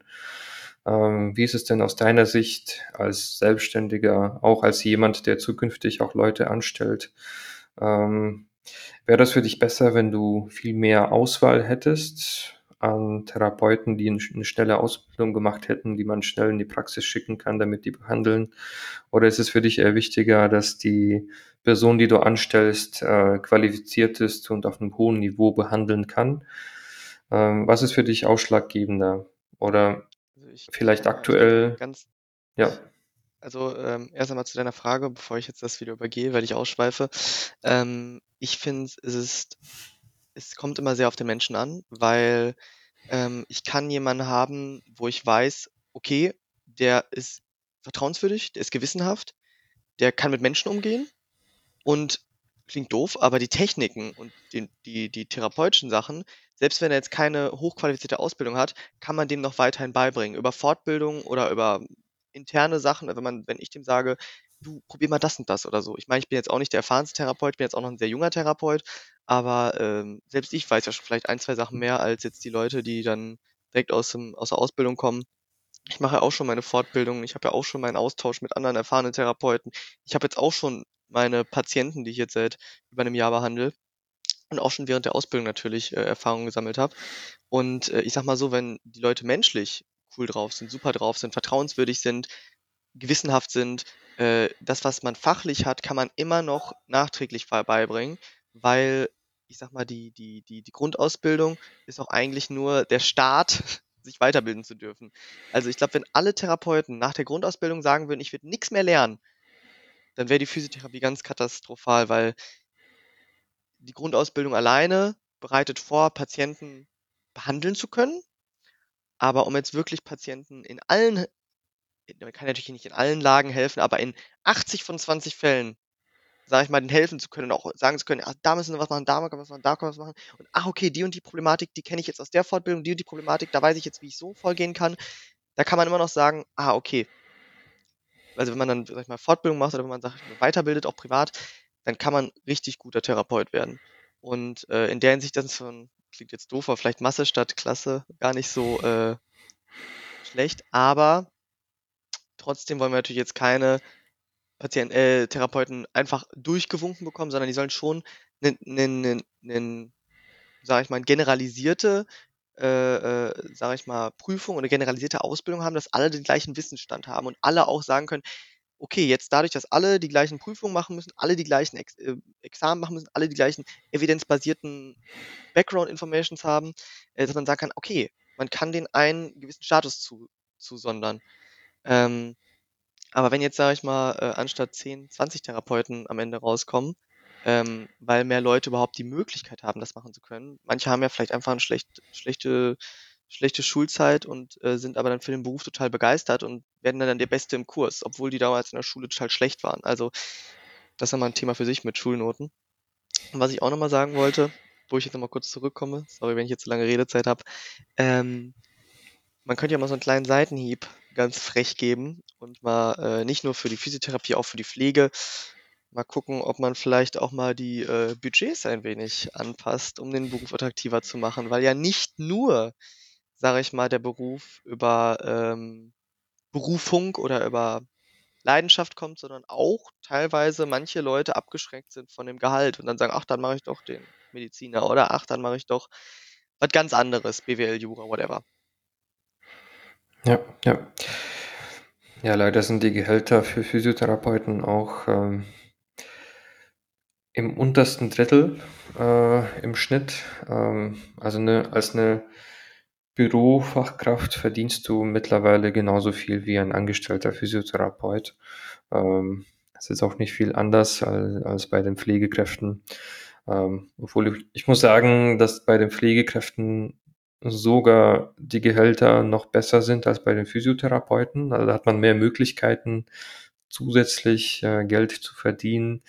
Ähm, wie ist es denn aus deiner Sicht als Selbstständiger, auch als jemand, der zukünftig auch Leute anstellt? Ähm, wäre das für dich besser, wenn du viel mehr Auswahl hättest an Therapeuten, die eine schnelle Ausbildung gemacht hätten, die man schnell in die Praxis schicken kann, damit die behandeln? Oder ist es für dich eher wichtiger, dass die Person, die du anstellst, äh, qualifiziert ist und auf einem hohen Niveau behandeln kann? Ähm, was ist für dich ausschlaggebender? Oder Also ich, Vielleicht aktuell- Ganz, ja, Also ähm, erst einmal zu deiner Frage, bevor ich jetzt das wieder übergehe, weil ich ausschweife. Ähm, ich finde, es ist, es kommt immer sehr auf den Menschen an, weil ähm, ich kann jemanden haben, wo ich weiß, okay, der ist vertrauenswürdig, der ist gewissenhaft, der kann mit Menschen umgehen und klingt doof, aber die Techniken und die, die, die therapeutischen Sachen, selbst wenn er jetzt keine hochqualifizierte Ausbildung hat, kann man dem noch weiterhin beibringen. Über Fortbildung oder über interne Sachen, wenn man, wenn ich dem sage, du probier mal das und das oder so. Ich meine, ich bin jetzt auch nicht der erfahrenste Therapeut, ich bin jetzt auch noch ein sehr junger Therapeut, aber ähm, selbst ich weiß ja schon vielleicht ein, zwei Sachen mehr als jetzt die Leute, die dann direkt aus, dem, aus der Ausbildung kommen. Ich mache ja auch schon meine Fortbildung, ich habe ja auch schon meinen Austausch mit anderen erfahrenen Therapeuten. Ich habe jetzt auch schon meine Patienten, die ich jetzt seit über einem Jahr behandle und auch schon während der Ausbildung natürlich äh, Erfahrungen gesammelt habe. Und äh, ich sag mal so, wenn die Leute menschlich cool drauf sind, super drauf sind, vertrauenswürdig sind, gewissenhaft sind, äh, das, was man fachlich hat, kann man immer noch nachträglich beibringen, weil ich sag mal, die, die, die, die Grundausbildung ist auch eigentlich nur der Start, (laughs) sich weiterbilden zu dürfen. Also ich glaube, wenn alle Therapeuten nach der Grundausbildung sagen würden, ich würde nichts mehr lernen, dann wäre die Physiotherapie ganz katastrophal, weil die Grundausbildung alleine bereitet vor, Patienten behandeln zu können. Aber um jetzt wirklich Patienten in allen, man kann natürlich nicht in allen Lagen helfen, aber in 80 von 20 Fällen, sage ich mal, denen helfen zu können, auch sagen zu können, ach, da müssen wir was machen, da können wir was machen, da können wir was machen. Und ach, okay, die und die Problematik, die kenne ich jetzt aus der Fortbildung, die und die Problematik, da weiß ich jetzt, wie ich so vorgehen kann. Da kann man immer noch sagen, ah, okay. Also wenn man dann, sag ich mal, Fortbildung macht oder wenn man sagt, weiterbildet, auch privat, dann kann man richtig guter Therapeut werden. Und äh, in der Hinsicht, das von, klingt jetzt doof, aber vielleicht Masse statt Klasse gar nicht so äh, schlecht. Aber trotzdem wollen wir natürlich jetzt keine Patienten, äh, Therapeuten einfach durchgewunken bekommen, sondern die sollen schon einen, einen, einen sage ich mal, generalisierte, äh, äh, sage ich mal, Prüfung oder generalisierte Ausbildung haben, dass alle den gleichen Wissensstand haben und alle auch sagen können, okay, jetzt dadurch, dass alle die gleichen Prüfungen machen müssen, alle die gleichen Ex äh, Examen machen müssen, alle die gleichen evidenzbasierten Background Informations haben, äh, dass man sagen kann, okay, man kann den einen gewissen Status zu, zusondern. Ähm, aber wenn jetzt, sage ich mal, äh, anstatt 10, 20 Therapeuten am Ende rauskommen, ähm, weil mehr Leute überhaupt die Möglichkeit haben, das machen zu können. Manche haben ja vielleicht einfach eine schlecht, schlechte, schlechte Schulzeit und äh, sind aber dann für den Beruf total begeistert und werden dann der Beste im Kurs, obwohl die damals in der Schule total schlecht waren. Also das ist nochmal ein Thema für sich mit Schulnoten. Und was ich auch nochmal sagen wollte, wo ich jetzt nochmal kurz zurückkomme, sorry, wenn ich jetzt so lange Redezeit habe, ähm, man könnte ja mal so einen kleinen Seitenhieb ganz frech geben und mal äh, nicht nur für die Physiotherapie, auch für die Pflege mal gucken, ob man vielleicht auch mal die äh, Budgets ein wenig anpasst, um den Beruf attraktiver zu machen, weil ja nicht nur, sage ich mal, der Beruf über ähm, Berufung oder über Leidenschaft kommt, sondern auch teilweise manche Leute abgeschränkt sind von dem Gehalt und dann sagen, ach, dann mache ich doch den Mediziner oder ach, dann mache ich doch was ganz anderes, BWL, Jura, whatever. Ja, ja. Ja, leider sind die Gehälter für Physiotherapeuten auch ähm, im untersten Drittel äh, im Schnitt. Ähm, also eine, als eine Bürofachkraft verdienst du mittlerweile genauso viel wie ein angestellter Physiotherapeut. Ähm, das ist auch nicht viel anders als, als bei den Pflegekräften. Ähm, obwohl ich, ich muss sagen, dass bei den Pflegekräften sogar die Gehälter noch besser sind als bei den Physiotherapeuten. Also da hat man mehr Möglichkeiten, zusätzlich äh, Geld zu verdienen.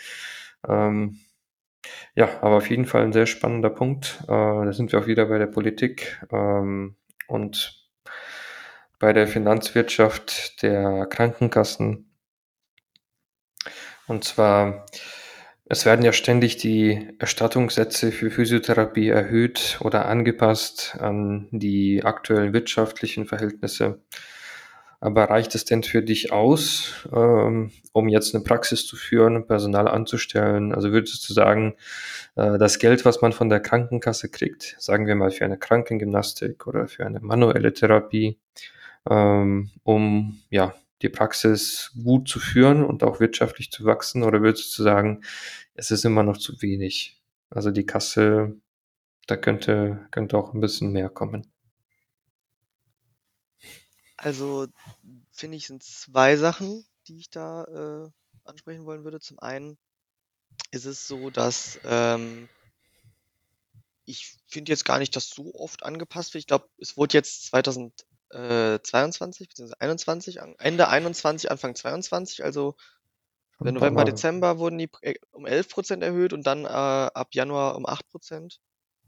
Ähm, ja, aber auf jeden Fall ein sehr spannender Punkt. Äh, da sind wir auch wieder bei der Politik ähm, und bei der Finanzwirtschaft der Krankenkassen. Und zwar, es werden ja ständig die Erstattungssätze für Physiotherapie erhöht oder angepasst an die aktuellen wirtschaftlichen Verhältnisse. Aber reicht es denn für dich aus, ähm, um jetzt eine Praxis zu führen, Personal anzustellen? Also würdest du sagen, äh, das Geld, was man von der Krankenkasse kriegt, sagen wir mal für eine Krankengymnastik oder für eine manuelle Therapie, ähm, um ja die Praxis gut zu führen und auch wirtschaftlich zu wachsen? Oder würdest du sagen, es ist immer noch zu wenig? Also die Kasse, da könnte, könnte auch ein bisschen mehr kommen. Also finde ich, sind zwei Sachen, die ich da äh, ansprechen wollen würde. Zum einen ist es so, dass ähm, ich finde jetzt gar nicht, dass so oft angepasst wird. Ich glaube, es wurde jetzt 2022 bzw. 2021, Ende 21, Anfang 22, also November, Dezember wurden die äh, um 11 Prozent erhöht und dann äh, ab Januar um 8 Prozent.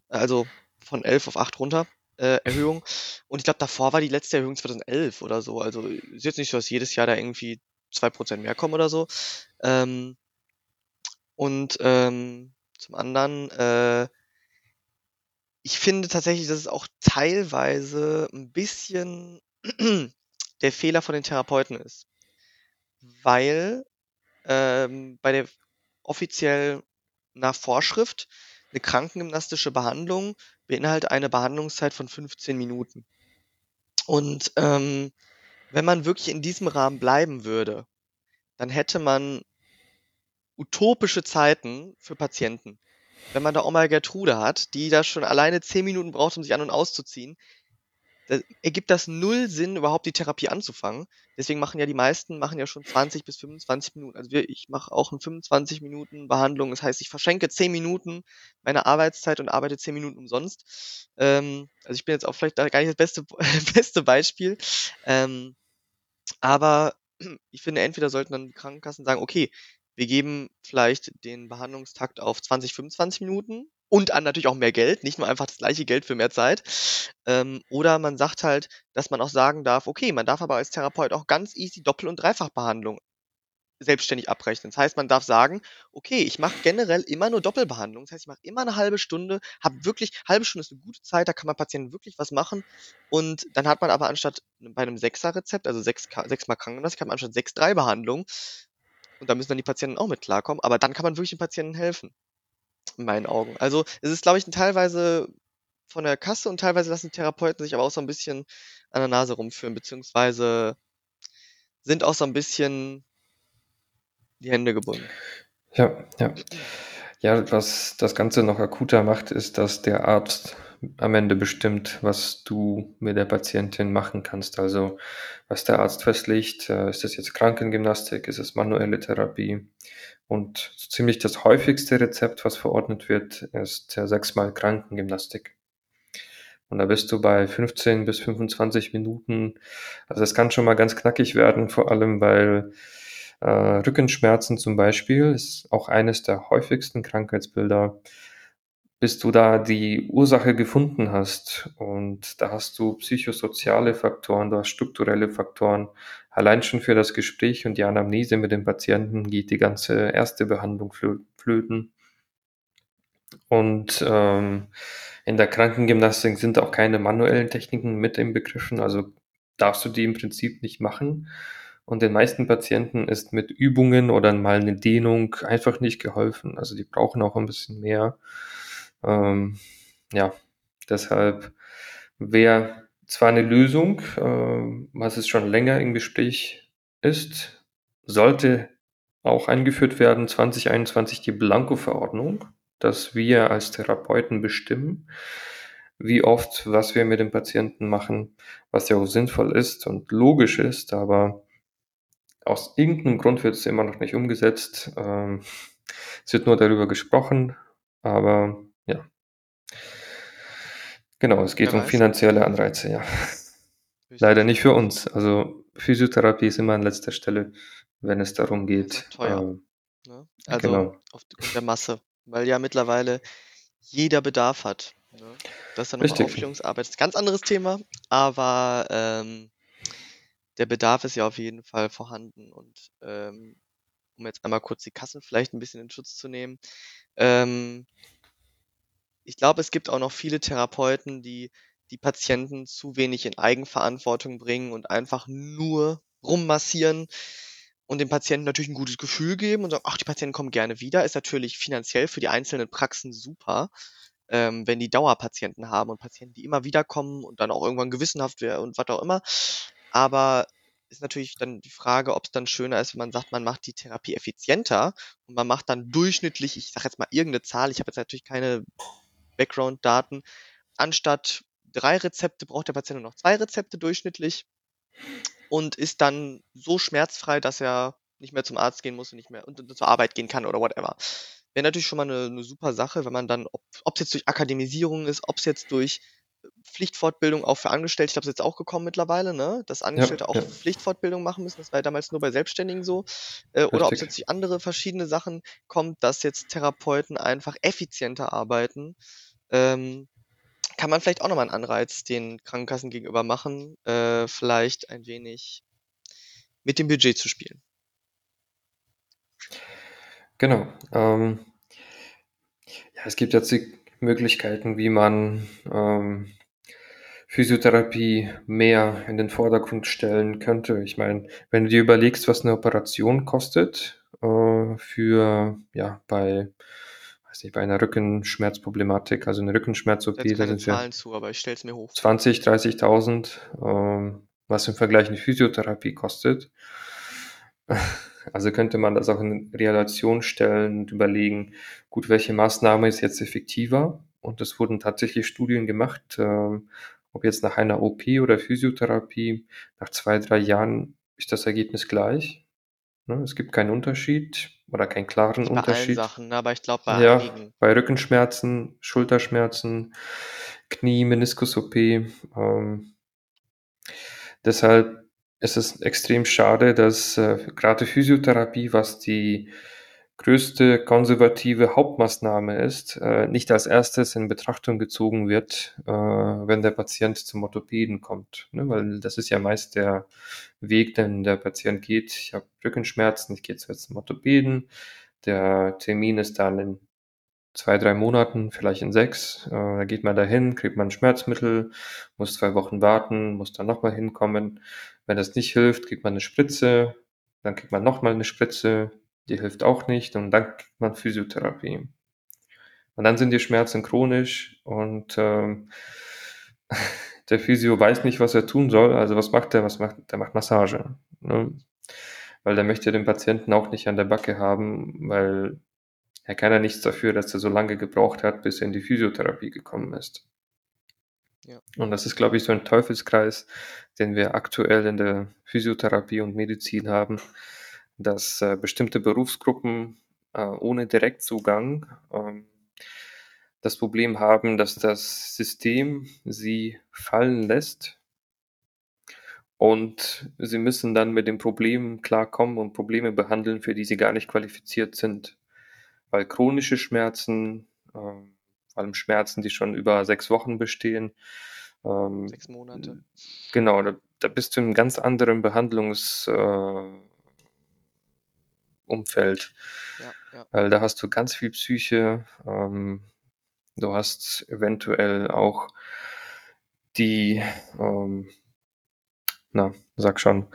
Also von 11 auf 8 runter äh, Erhöhung. Und ich glaube, davor war die letzte Erhöhung 2011 oder so. Also ist jetzt nicht so, dass jedes Jahr da irgendwie 2% mehr kommen oder so. Ähm, und ähm, zum anderen, äh, ich finde tatsächlich, dass es auch teilweise ein bisschen (clears throat) der Fehler von den Therapeuten ist. Weil ähm, bei der offiziell nach Vorschrift eine krankengymnastische Behandlung beinhaltet eine Behandlungszeit von 15 Minuten. Und ähm, wenn man wirklich in diesem Rahmen bleiben würde, dann hätte man utopische Zeiten für Patienten. Wenn man da Oma Gertrude hat, die da schon alleine 10 Minuten braucht, um sich an- und auszuziehen, da ergibt das null Sinn, überhaupt die Therapie anzufangen. Deswegen machen ja die meisten machen ja schon 20 bis 25 Minuten. Also ich mache auch eine 25 Minuten Behandlung. Das heißt, ich verschenke 10 Minuten meiner Arbeitszeit und arbeite 10 Minuten umsonst. Ähm, also ich bin jetzt auch vielleicht gar nicht das beste, (laughs) beste Beispiel. Ähm, aber ich finde, entweder sollten dann die Krankenkassen sagen, okay, wir geben vielleicht den Behandlungstakt auf 20, 25 Minuten und an natürlich auch mehr Geld, nicht nur einfach das gleiche Geld für mehr Zeit. Ähm, oder man sagt halt, dass man auch sagen darf, okay, man darf aber als Therapeut auch ganz easy Doppel- und Dreifachbehandlung selbstständig abrechnen. Das heißt, man darf sagen, okay, ich mache generell immer nur Doppelbehandlung. Das heißt, ich mache immer eine halbe Stunde, habe wirklich, halbe Stunde ist eine gute Zeit, da kann man Patienten wirklich was machen. Und dann hat man aber anstatt bei einem Sechser-Rezept, also sechs, sechsmal Krankenhaus, kann man anstatt sechs, drei Behandlungen. Und da müssen dann die Patienten auch mit klarkommen. Aber dann kann man wirklich den Patienten helfen in meinen Augen. Also es ist, glaube ich, teilweise von der Kasse und teilweise lassen Therapeuten sich aber auch so ein bisschen an der Nase rumführen, beziehungsweise sind auch so ein bisschen die Hände gebunden. Ja, ja. Ja, was das Ganze noch akuter macht, ist, dass der Arzt am Ende bestimmt, was du mit der Patientin machen kannst. Also was der Arzt festlegt, äh, ist das jetzt Krankengymnastik, ist es manuelle Therapie? Und so ziemlich das häufigste Rezept, was verordnet wird, ist äh, sechsmal Krankengymnastik. Und da bist du bei 15 bis 25 Minuten. Also es kann schon mal ganz knackig werden, vor allem weil äh, Rückenschmerzen zum Beispiel ist auch eines der häufigsten Krankheitsbilder bis du da die Ursache gefunden hast. Und da hast du psychosoziale Faktoren, du hast strukturelle Faktoren. Allein schon für das Gespräch und die Anamnese mit dem Patienten geht die ganze erste Behandlung flöten. Und ähm, in der Krankengymnastik sind auch keine manuellen Techniken mit inbegriffen, also darfst du die im Prinzip nicht machen. Und den meisten Patienten ist mit Übungen oder mal eine Dehnung einfach nicht geholfen. Also die brauchen auch ein bisschen mehr. Ähm, ja, deshalb wäre zwar eine Lösung, äh, was es schon länger im Gespräch ist, sollte auch eingeführt werden 2021 die Blanko-Verordnung, dass wir als Therapeuten bestimmen, wie oft, was wir mit dem Patienten machen, was ja auch sinnvoll ist und logisch ist, aber aus irgendeinem Grund wird es immer noch nicht umgesetzt. Ähm, es wird nur darüber gesprochen, aber ja. Genau, es geht Wer um weiß. finanzielle Anreize, ja. Leider nicht für uns. Also Physiotherapie ist immer an letzter Stelle, wenn es darum geht. teuer. Ähm, Ne? Also genau. aufgrund der Masse, weil ja mittlerweile jeder Bedarf hat. Ne? Das ist dann nochmal. Aufklärungsarbeit. Das ist ein ganz anderes Thema, aber ähm, der Bedarf ist ja auf jeden Fall vorhanden. Und ähm, um jetzt einmal kurz die Kassen vielleicht ein bisschen in Schutz zu nehmen, ähm, ich glaube, es gibt auch noch viele Therapeuten, die die Patienten zu wenig in Eigenverantwortung bringen und einfach nur rummassieren und dem Patienten natürlich ein gutes Gefühl geben und sagen, ach, die Patienten kommen gerne wieder, ist natürlich finanziell für die einzelnen Praxen super, ähm, wenn die Dauerpatienten haben und Patienten, die immer wieder kommen und dann auch irgendwann gewissenhaft werden und was auch immer. Aber ist natürlich dann die Frage, ob es dann schöner ist, wenn man sagt, man macht die Therapie effizienter und man macht dann durchschnittlich, ich sage jetzt mal irgendeine Zahl, ich habe jetzt natürlich keine Background-Daten, anstatt drei Rezepte braucht der Patient nur noch zwei Rezepte durchschnittlich und ist dann so schmerzfrei, dass er nicht mehr zum Arzt gehen muss und nicht mehr und, und zur Arbeit gehen kann oder whatever. Wäre natürlich schon mal eine, eine super Sache, wenn man dann, ob es jetzt durch Akademisierung ist, ob es jetzt durch Pflichtfortbildung auch für Angestellte, ich glaube, es ist jetzt auch gekommen mittlerweile, ne? dass Angestellte auch ja. Pflichtfortbildung machen müssen. Das war ja damals nur bei Selbstständigen so. Äh, oder ob es jetzt durch andere verschiedene Sachen kommt, dass jetzt Therapeuten einfach effizienter arbeiten. Ähm, kann man vielleicht auch nochmal einen Anreiz den Krankenkassen gegenüber machen, äh, vielleicht ein wenig mit dem Budget zu spielen. Genau. Ähm, ja, es gibt jetzt die Möglichkeiten, wie man ähm, Physiotherapie mehr in den Vordergrund stellen könnte. Ich meine, wenn du dir überlegst, was eine Operation kostet, äh, für, ja, bei, weiß nicht, bei einer Rückenschmerzproblematik, also eine Rückenschmerz-OP, da sind wir Zahlen zu, aber ich stelle es mir hoch. 20, 30.000, ähm, was im Vergleich eine Physiotherapie kostet. (laughs) Also könnte man das auch in Relation stellen und überlegen, gut, welche Maßnahme ist jetzt effektiver? Und es wurden tatsächlich Studien gemacht, ähm, ob jetzt nach einer OP oder Physiotherapie, nach zwei, drei Jahren ist das Ergebnis gleich. Ne? Es gibt keinen Unterschied oder keinen klaren Nicht bei allen Unterschied. Sachen, aber ich glaube bei Ja, einigen. bei Rückenschmerzen, Schulterschmerzen, Knie, Meniskus-OP. Ähm, deshalb ist es extrem schade, dass äh, gerade Physiotherapie, was die größte konservative Hauptmaßnahme ist, äh, nicht als erstes in Betrachtung gezogen wird, äh, wenn der Patient zum Orthopäden kommt. Ne? Weil das ist ja meist der Weg, den der Patient geht. Ich habe Rückenschmerzen, ich gehe jetzt zum Orthopäden. Der Termin ist dann in zwei, drei Monaten, vielleicht in sechs. Äh, da geht man dahin, kriegt man Schmerzmittel, muss zwei Wochen warten, muss dann nochmal hinkommen. Wenn das nicht hilft, kriegt man eine Spritze, dann kriegt man nochmal eine Spritze, die hilft auch nicht und dann kriegt man Physiotherapie. Und dann sind die Schmerzen chronisch und ähm, (laughs) der Physio weiß nicht, was er tun soll. Also was macht er? Was macht der macht Massage, ne? weil der möchte den Patienten auch nicht an der Backe haben, weil er kann ja nichts dafür, dass er so lange gebraucht hat, bis er in die Physiotherapie gekommen ist. Ja. Und das ist, glaube ich, so ein Teufelskreis, den wir aktuell in der Physiotherapie und Medizin haben, dass äh, bestimmte Berufsgruppen äh, ohne Direktzugang ähm, das Problem haben, dass das System sie fallen lässt und sie müssen dann mit den Problemen klarkommen und Probleme behandeln, für die sie gar nicht qualifiziert sind. Weil chronische Schmerzen, ähm, vor allem Schmerzen, die schon über sechs Wochen bestehen, ähm, Sechs Monate. Genau, da, da bist du in ganz anderen Behandlungsumfeld. Äh, Ja, ja. weil da hast du ganz viel Psyche, ähm, du hast eventuell auch die, ähm, na, sag schon,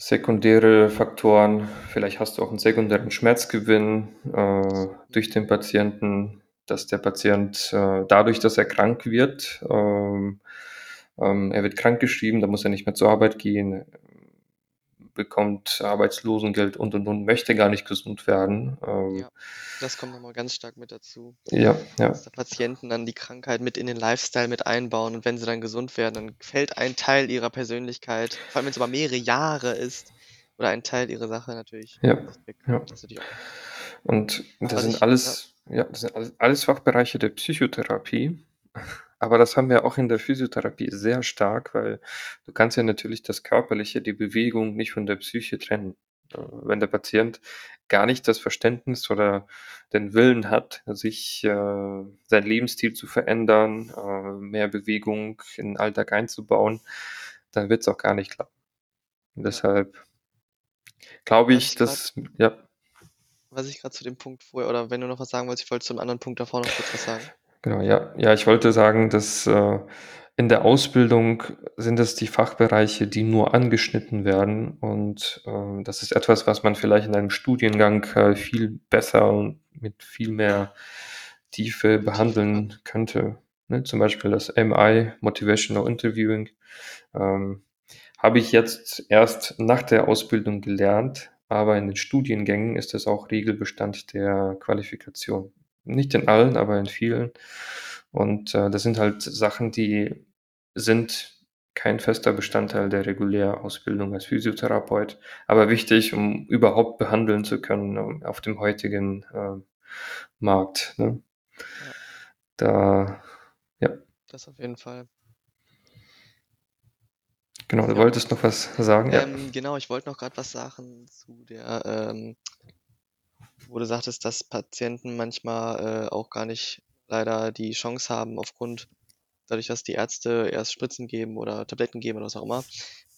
sekundäre Faktoren. Vielleicht hast du auch einen sekundären Schmerzgewinn äh, durch den Patienten, dass der Patient äh, dadurch, dass er krank wird, ähm, ähm, er wird krankgeschrieben, da muss er nicht mehr zur Arbeit gehen, bekommt Arbeitslosengeld und und und, möchte gar nicht gesund werden. Ähm, Ja, das kommt nochmal ganz stark mit dazu. ja, ja, dass da Patienten dann die Krankheit mit in den Lifestyle mit einbauen und wenn sie dann gesund werden, dann fällt ein Teil ihrer Persönlichkeit, vor allem wenn es über mehrere Jahre ist, oder ein Teil ihrer Sache natürlich Ja, ja. Und das sind alles, ja, das sind alles Fachbereiche der Psychotherapie. Aber das haben wir auch in der Physiotherapie sehr stark, weil du kannst ja natürlich das Körperliche, die Bewegung nicht von der Psyche trennen. Äh, Wenn der Patient gar nicht das Verständnis oder den Willen hat, sich äh, sein Lebensstil zu verändern, äh, mehr Bewegung in den Alltag einzubauen, dann wird es auch gar nicht klappen. Ja. deshalb glaube ich, dass, ja, was ich gerade zu dem Punkt vorher, oder wenn du noch was sagen wolltest, ich wollte zum anderen Punkt davor noch kurz was sagen. Genau, ja. Ja, ich wollte sagen, dass äh, in der Ausbildung sind es die Fachbereiche, die nur angeschnitten werden. Und äh, das ist etwas, was man vielleicht in einem Studiengang äh, viel besser und mit viel mehr Tiefe behandeln könnte. Ne? Zum Beispiel das MI, Motivational Interviewing, ähm, habe ich jetzt erst nach der Ausbildung gelernt, aber in den Studiengängen ist es auch Regelbestand der Qualifikation. Nicht in allen, aber in vielen. Und äh, das sind halt Sachen, die sind kein fester Bestandteil der Regulärausbildung als Physiotherapeut, aber wichtig, um überhaupt behandeln zu können auf dem heutigen äh, Markt. Ne? Ja. Da, Das auf jeden Fall. genau, du Ja. wolltest noch was sagen? Ja. Ähm, genau, ich wollte noch gerade was sagen zu der, ähm, wo du sagtest, dass Patienten manchmal äh, auch gar nicht leider die Chance haben, aufgrund dadurch, dass die Ärzte erst Spritzen geben oder Tabletten geben oder was auch immer.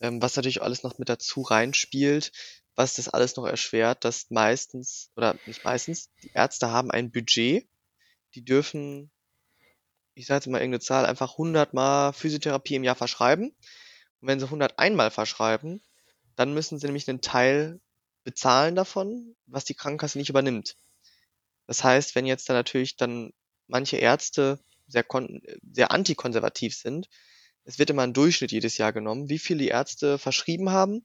Ähm, was natürlich alles noch mit dazu reinspielt, was das alles noch erschwert, dass meistens, oder nicht meistens, die Ärzte haben ein Budget, die dürfen, ich sage jetzt mal irgendeine Zahl, einfach 100 Mal Physiotherapie im Jahr verschreiben. Und wenn sie 101 Mal verschreiben, dann müssen sie nämlich einen Teil bezahlen davon, was die Krankenkasse nicht übernimmt. Das heißt, wenn jetzt da natürlich dann manche Ärzte sehr, sehr antikonservativ sind, es wird immer ein Durchschnitt jedes Jahr genommen, wie viel die Ärzte verschrieben haben.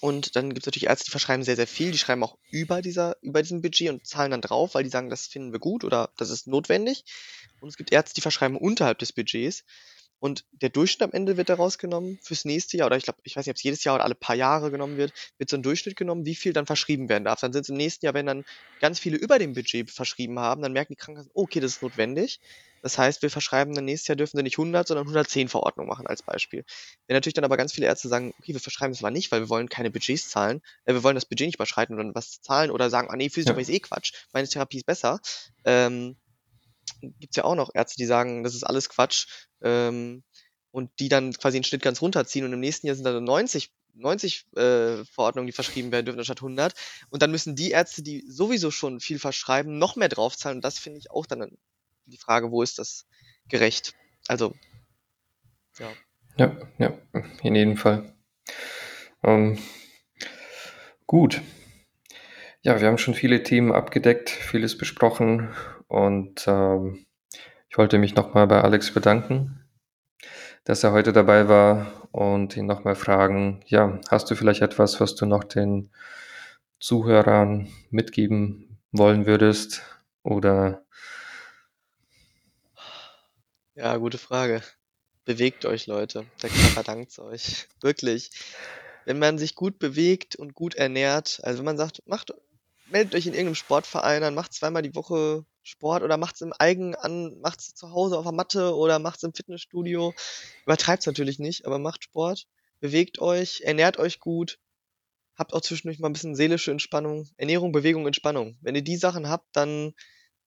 Und dann gibt es natürlich Ärzte, die verschreiben sehr, sehr viel, die schreiben auch über, dieser, über diesem Budget und zahlen dann drauf, weil die sagen, das finden wir gut oder das ist notwendig. Und es gibt Ärzte, die verschreiben unterhalb des Budgets. Und der Durchschnitt am Ende wird daraus genommen fürs nächste Jahr, oder ich glaube, ich weiß nicht, ob es jedes Jahr oder alle paar Jahre genommen wird, wird so ein Durchschnitt genommen, wie viel dann verschrieben werden darf. Dann sind es im nächsten Jahr, wenn dann ganz viele über dem Budget verschrieben haben, dann merken die Krankenkassen, okay, das ist notwendig. Das heißt, wir verschreiben dann nächstes Jahr dürfen sie nicht 100, sondern 110 Verordnungen machen als Beispiel. Wenn natürlich dann aber ganz viele Ärzte sagen, okay, wir verschreiben das aber nicht, weil wir wollen keine Budgets zahlen, äh, wir wollen das Budget nicht überschreiten und dann was zahlen oder sagen, ah nee, Physiotherapie Ja. ist eh Quatsch, meine Therapie ist besser, ähm, gibt's ja auch noch Ärzte, die sagen, das ist alles Quatsch, ähm, und die dann quasi den Schnitt ganz runterziehen und im nächsten Jahr sind dann 90, 90 äh, Verordnungen, die verschrieben werden dürfen, anstatt 100. Und dann müssen die Ärzte, die sowieso schon viel verschreiben, noch mehr draufzahlen. Und das finde ich auch dann die Frage, wo ist das gerecht? Also, ja. Ja, ja, in jedem Fall. Ähm, gut. Ja, wir haben schon viele Themen abgedeckt, vieles besprochen und ähm, ich wollte mich nochmal bei Alex bedanken, dass er heute dabei war und ihn nochmal fragen, ja, hast du vielleicht etwas, was du noch den Zuhörern mitgeben wollen würdest oder Ja, gute Frage. Bewegt euch, Leute. Der Körper dankt's euch. Wirklich. Wenn man sich gut bewegt und gut ernährt, also wenn man sagt, macht, meldet euch in irgendeinem Sportverein an, macht zweimal die Woche Sport oder macht's im Eigen an, macht's zu Hause auf der Matte oder macht's im Fitnessstudio. Übertreibt's natürlich nicht, aber macht Sport, bewegt euch, ernährt euch gut, habt auch zwischendurch mal ein bisschen seelische Entspannung. Ernährung, Bewegung, Entspannung. Wenn ihr die Sachen habt, dann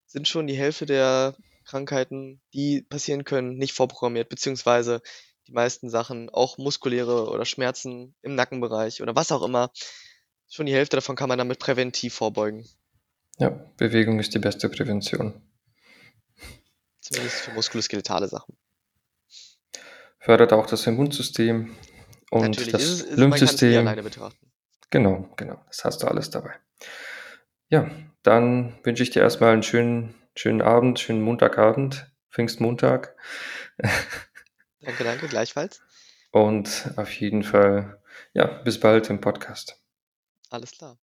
sind schon die Hälfte der Krankheiten, die passieren können, nicht vorprogrammiert, beziehungsweise die meisten Sachen, auch muskuläre oder Schmerzen im Nackenbereich oder was auch immer, schon die Hälfte davon kann man damit präventiv vorbeugen. Ja, Bewegung ist die beste Prävention. Zumindest für muskuloskeletale Sachen. Fördert auch das Immunsystem und Natürlich das ist ist, man Lymphsystem. alleine betrachten. Genau, genau. Das hast du alles dabei. Ja, dann wünsche ich dir erstmal einen schönen, schönen Abend, schönen Montagabend, Pfingstmontag. (laughs) Danke, danke, gleichfalls. Und auf jeden Fall, ja, bis bald im Podcast. Alles klar.